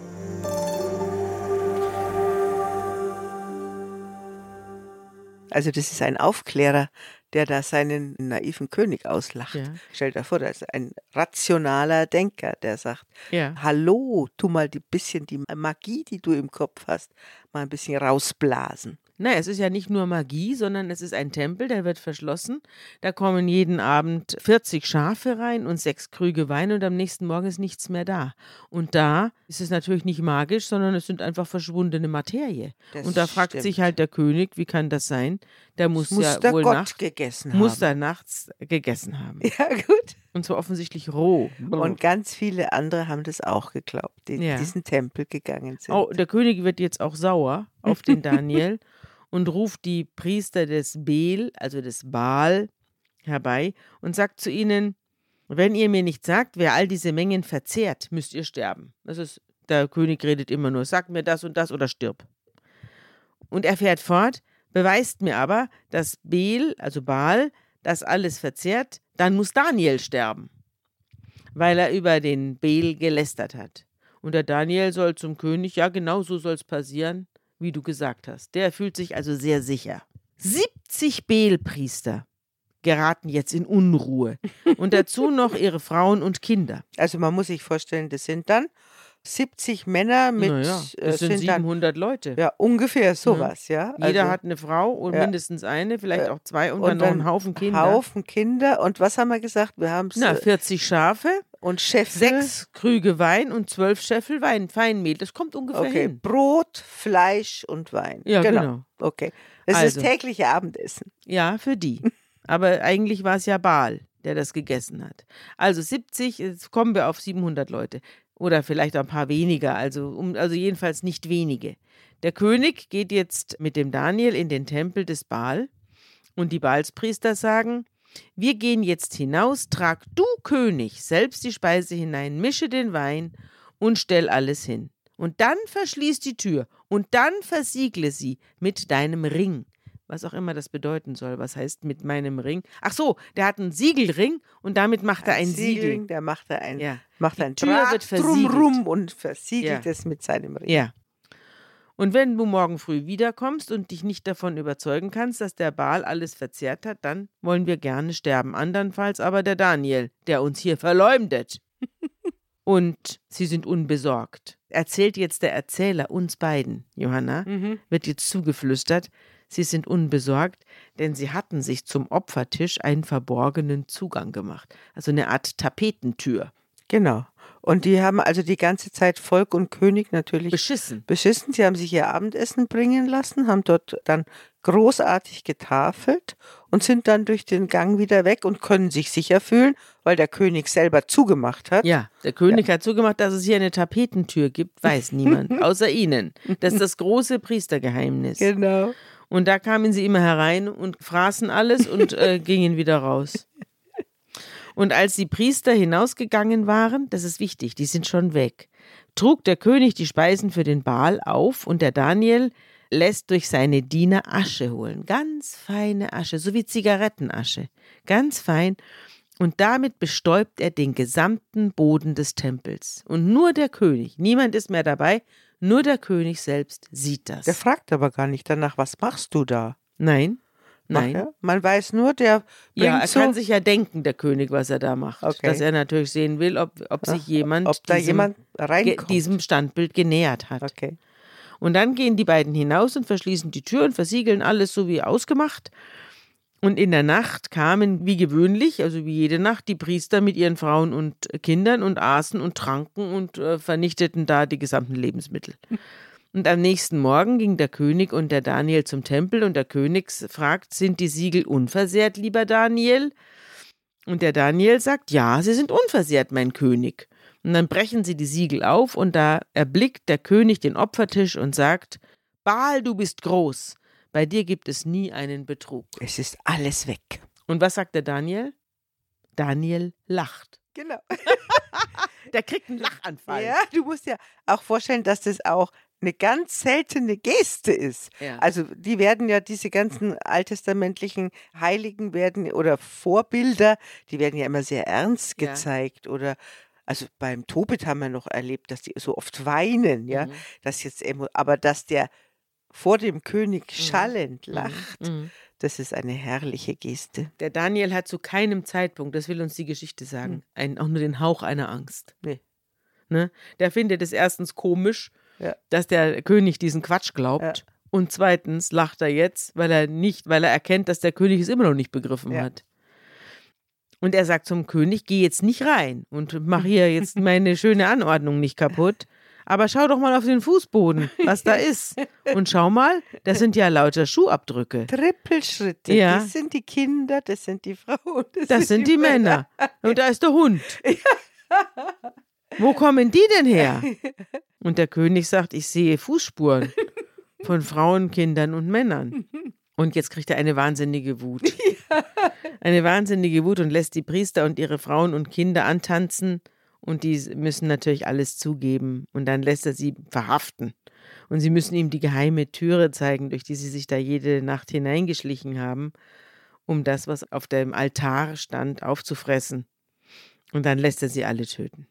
Also das ist ein Aufklärer, der da seinen naiven König auslacht. Ja. Stell dir vor, das ist ein rationaler Denker, der sagt, Ja. hallo, tu mal die bisschen die Magie, die du im Kopf hast, mal ein bisschen rausblasen. Naja, es ist ja nicht nur Magie, sondern es ist ein Tempel, der wird verschlossen. Da kommen jeden Abend 40 Schafe rein und sechs Krüge Wein und am nächsten Morgen ist nichts mehr da. Und da ist es natürlich nicht magisch, sondern es sind einfach verschwundene Materie. Das und da fragt stimmt. sich halt der König, wie kann das sein? Der muss, Muss ja der wohl Gott nachts, gegessen muss haben. da nachts gegessen haben. Ja, gut. Und zwar offensichtlich roh. Und ganz viele andere haben das auch geglaubt, die Ja. in diesen Tempel gegangen sind. Oh, der König wird jetzt auch sauer auf den Daniel und ruft die Priester des Bel, also des Baal, herbei und sagt zu ihnen: Wenn ihr mir nicht sagt, wer all diese Mengen verzehrt, müsst ihr sterben. Das ist, der König redet immer nur: Sag mir das und das oder stirb. Und er fährt fort: Beweist mir aber, dass Bel, also Baal, das alles verzehrt, dann muss Daniel sterben, weil er über den Bel gelästert hat. Und der Daniel soll zum König, ja, genau so soll es passieren, wie du gesagt hast. Der fühlt sich also sehr sicher. 70 Belpriester geraten jetzt in Unruhe. Und dazu noch ihre Frauen und Kinder. Also man muss sich vorstellen, das sind dann 70 Männer mit, naja, äh, das sind, dann 700 Leute. ja ungefähr sowas, ja. Jeder also, hat eine Frau und ja. mindestens eine, vielleicht Ja. auch zwei und, und dann noch dann einen Haufen Kinder. Haufen Kinder und was haben wir gesagt? Wir haben Na, 40 Schafe, und Chef sechs Krüge Wein und zwölf Scheffel Wein, Feinmehl. Das kommt ungefähr Okay, hin. Brot, Fleisch und Wein. Ja, genau. Okay. Das Also. ist tägliche Abendessen. Ja, für die. Aber eigentlich war es ja Baal, der das gegessen hat. Also 70, jetzt kommen wir auf 700 Leute. Oder vielleicht ein paar weniger, also, um, also jedenfalls nicht wenige. Der König geht jetzt mit dem Daniel in den Tempel des Baal und die Baalspriester sagen, wir gehen jetzt hinaus, trag du König selbst die Speise hinein, mische den Wein und stell alles hin. Und dann verschließ die Tür und dann versiegle sie mit deinem Ring. Was auch immer das bedeuten soll. Was heißt mit meinem Ring? Ach so, der hat einen Siegelring und damit macht er ein Siegel. Siegelring, Der macht er ein, Ja. macht Die ein Tür Draht wird versiegelt. drumrum und versiegelt Ja. es mit seinem Ring. Ja. Und wenn du morgen früh wiederkommst und dich nicht davon überzeugen kannst, dass der Baal alles verzehrt hat, dann wollen wir gerne sterben. Andernfalls aber der Daniel, der uns hier verleumdet. und sie sind unbesorgt. erzählt jetzt der Erzähler uns beiden, Johanna, Mhm. wird jetzt zugeflüstert, sie sind unbesorgt, denn sie hatten sich zum Opfertisch einen verborgenen Zugang gemacht. Also eine Art Tapetentür. Genau. Und die haben also die ganze Zeit Volk und König natürlich Beschissen. beschissen. Sie haben sich ihr Abendessen bringen lassen, haben dort dann großartig getafelt und sind dann durch den Gang wieder weg und können sich sicher fühlen, weil der König selber zugemacht hat. Ja, der König hat zugemacht, dass es hier eine Tapetentür gibt, weiß niemand, außer ihnen. Das ist das große Priestergeheimnis. Genau. Und da kamen sie immer herein und fraßen alles und äh, gingen wieder raus. Und als die Priester hinausgegangen waren, das ist wichtig, die sind schon weg, trug der König die Speisen für den Baal auf und der Daniel lässt durch seine Diener Asche holen. Ganz feine Asche, so wie Zigarettenasche. Ganz fein. Und damit bestäubt er den gesamten Boden des Tempels. Und nur der König, niemand ist mehr dabei, nur der König selbst sieht das. Der fragt aber gar nicht danach, was machst du da? Nein, nein. Ach ja? Man weiß nur, der Ja, er so, kann sich ja denken, der König, was er da macht. Okay. Dass er natürlich sehen will, ob, ob sich jemand, ob da diesem, jemand reinkommt. diesem Standbild genähert hat. okay. Und dann gehen die beiden hinaus und verschließen die Tür und versiegeln alles so wie ausgemacht. Und in der Nacht kamen, wie gewöhnlich, also wie jede Nacht, die Priester mit ihren Frauen und Kindern und aßen und tranken und äh, vernichteten da die gesamten Lebensmittel. Und am nächsten Morgen ging der König und der Daniel zum Tempel und der König fragt, sind die Siegel unversehrt, lieber Daniel? Und der Daniel sagt, ja, sie sind unversehrt, mein König. Und dann brechen sie die Siegel auf und da erblickt der König den Opfertisch und sagt, Baal, du bist groß, bei dir gibt es nie einen Betrug. Es ist alles weg. Und was sagt der Daniel? Daniel lacht. Genau. Der kriegt einen Lachanfall. Ja, du musst ja auch vorstellen, dass das auch eine ganz seltene Geste ist. Ja. Also die werden ja, diese ganzen alttestamentlichen Heiligen werden oder Vorbilder, die werden ja immer sehr ernst Ja. gezeigt oder also beim Tobit haben wir noch erlebt, dass die so oft weinen, ja, Mhm. dass jetzt aber dass der vor dem König schallend lacht, Mhm. das ist eine herrliche Geste. Der Daniel hat zu keinem Zeitpunkt, das will uns die Geschichte sagen, einen, auch nur den Hauch einer Angst. Nee. Ne? Der findet es erstens komisch, Ja. dass der König diesen Quatsch glaubt. Ja. Und zweitens lacht er jetzt, weil er nicht, weil er erkennt, dass der König es immer noch nicht begriffen Ja. hat. Und er sagt zum König, geh jetzt nicht rein und mach hier jetzt meine schöne Anordnung nicht kaputt. Aber schau doch mal auf den Fußboden, was da ist. Und schau mal, das sind ja lauter Schuhabdrücke. Trippelschritte, Ja. das sind die Kinder, das sind die Frauen, das, Das sind die Männer. Und da ist der Hund. Wo kommen die denn her? Und der König sagt, ich sehe Fußspuren von Frauen, Kindern und Männern. Und jetzt kriegt er eine wahnsinnige Wut. Eine wahnsinnige Wut und lässt die Priester und ihre Frauen und Kinder antanzen. Und die müssen natürlich alles zugeben. Und dann lässt er sie verhaften. Und sie müssen ihm die geheime Türe zeigen, durch die sie sich da jede Nacht hineingeschlichen haben, um das, was auf dem Altar stand, aufzufressen. Und dann lässt er sie alle töten.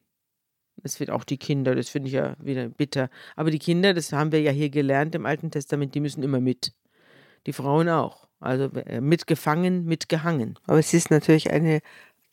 Das wird auch die Kinder, das finde ich ja wieder bitter. Aber die Kinder, das haben wir ja hier gelernt im Alten Testament, die müssen immer mit. Die Frauen auch. Also äh, mitgefangen, mitgehangen. Aber es ist natürlich eine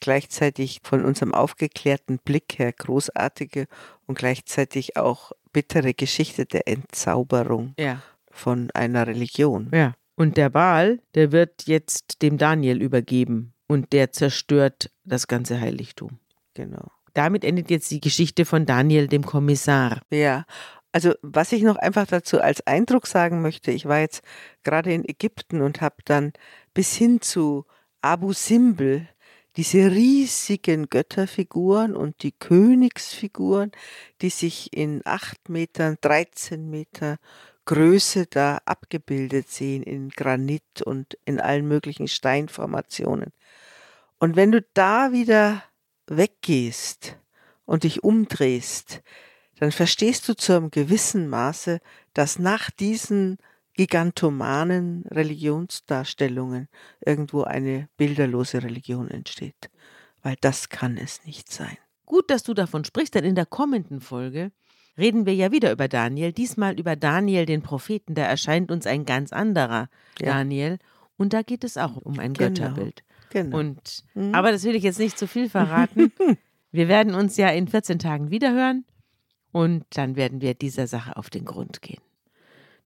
gleichzeitig von unserem aufgeklärten Blick her großartige und gleichzeitig auch bittere Geschichte der Entzauberung Ja. von einer Religion. Ja. Und der Baal, der wird jetzt dem Daniel übergeben und der zerstört das ganze Heiligtum. Genau. Damit endet jetzt die Geschichte von Daniel, dem Kommissar. Ja, also was ich noch einfach dazu als Eindruck sagen möchte, ich war jetzt gerade in Ägypten und habe dann bis hin zu Abu Simbel diese riesigen Götterfiguren und die Königsfiguren, die sich in acht Metern, 13 Meter Größe da abgebildet sehen in Granit und in allen möglichen Steinformationen. Und wenn du da wieder weggehst und dich umdrehst, dann verstehst du zu einem gewissen Maße, dass nach diesen gigantomanen Religionsdarstellungen irgendwo eine bilderlose Religion entsteht. Weil das kann es nicht sein. Gut, dass du davon sprichst, denn in der kommenden Folge reden wir ja wieder über Daniel, diesmal über Daniel, den Propheten. Da erscheint uns ein ganz anderer Ja. Daniel. Und da geht es auch um ein Genau. Götterbild. Genau. Und, Mhm. Aber das will ich jetzt nicht zu viel verraten. wir werden uns ja in 14 Tagen wiederhören. Und dann werden wir dieser Sache auf den Grund gehen.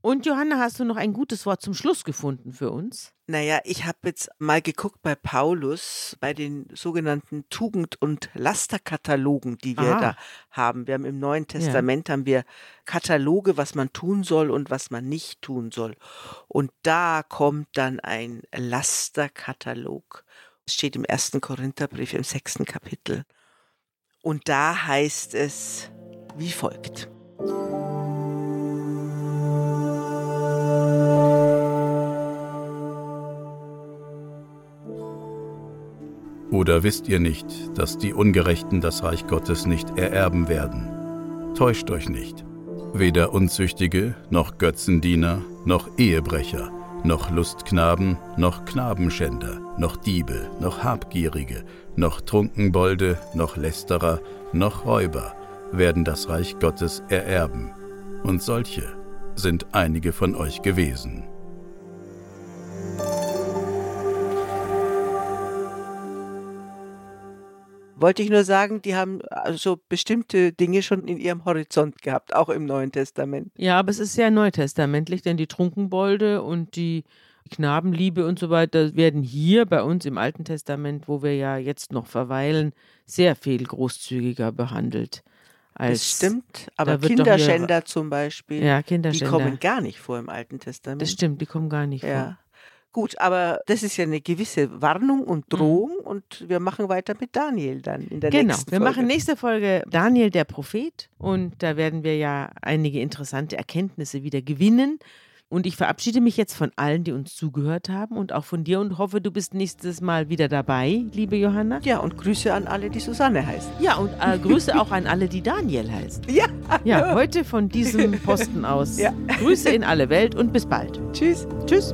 Und Johanna, hast du noch ein gutes Wort zum Schluss gefunden für uns? Naja, ich habe jetzt mal geguckt bei Paulus, bei den sogenannten Tugend- und Lasterkatalogen, die wir Aha. da haben. Wir haben im Neuen Testament haben wir Kataloge, was man tun soll und was man nicht tun soll. Und da kommt dann ein Lasterkatalog. Es steht im ersten Korintherbrief im sechsten Kapitel. Und da heißt es wie folgt. Oder wisst ihr nicht, dass die Ungerechten das Reich Gottes nicht ererben werden? Täuscht euch nicht. Weder Unzüchtige, noch Götzendiener, noch Ehebrecher, noch Lustknaben, noch Knabenschänder, noch Diebe, noch Habgierige, noch Trunkenbolde, noch Lästerer, noch Räuber werden das Reich Gottes ererben. Und solche sind einige von euch gewesen. Wollte ich nur sagen, die haben also bestimmte Dinge schon in ihrem Horizont gehabt, auch im Neuen Testament. Ja, aber es ist sehr neutestamentlich, denn die Trunkenbolde und die Knabenliebe und so weiter werden hier bei uns im Alten Testament, wo wir ja jetzt noch verweilen, sehr viel großzügiger behandelt. Als, Das stimmt, aber da doch hier- Kinderschänder zum Beispiel, Ja, die Kinderschänder. kommen gar nicht vor im Alten Testament. das stimmt, die kommen gar nicht vor. Gut, aber das ist ja eine gewisse Warnung und Drohung und wir machen weiter mit Daniel dann in der Genau, nächsten wir Folge. machen nächste Folge Daniel der Prophet und da werden wir ja einige interessante Erkenntnisse wieder gewinnen. Und ich verabschiede mich jetzt von allen, die uns zugehört haben und auch von dir und hoffe, du bist nächstes Mal wieder dabei, liebe Johanna. Ja, und Grüße an alle, die Susanne heißen. Ja, und äh, Grüße auch an alle, die Daniel heißen. Ja, Ja, heute von diesem Posten aus. Ja. Grüße in alle Welt und bis bald. tschüss. Tschüss.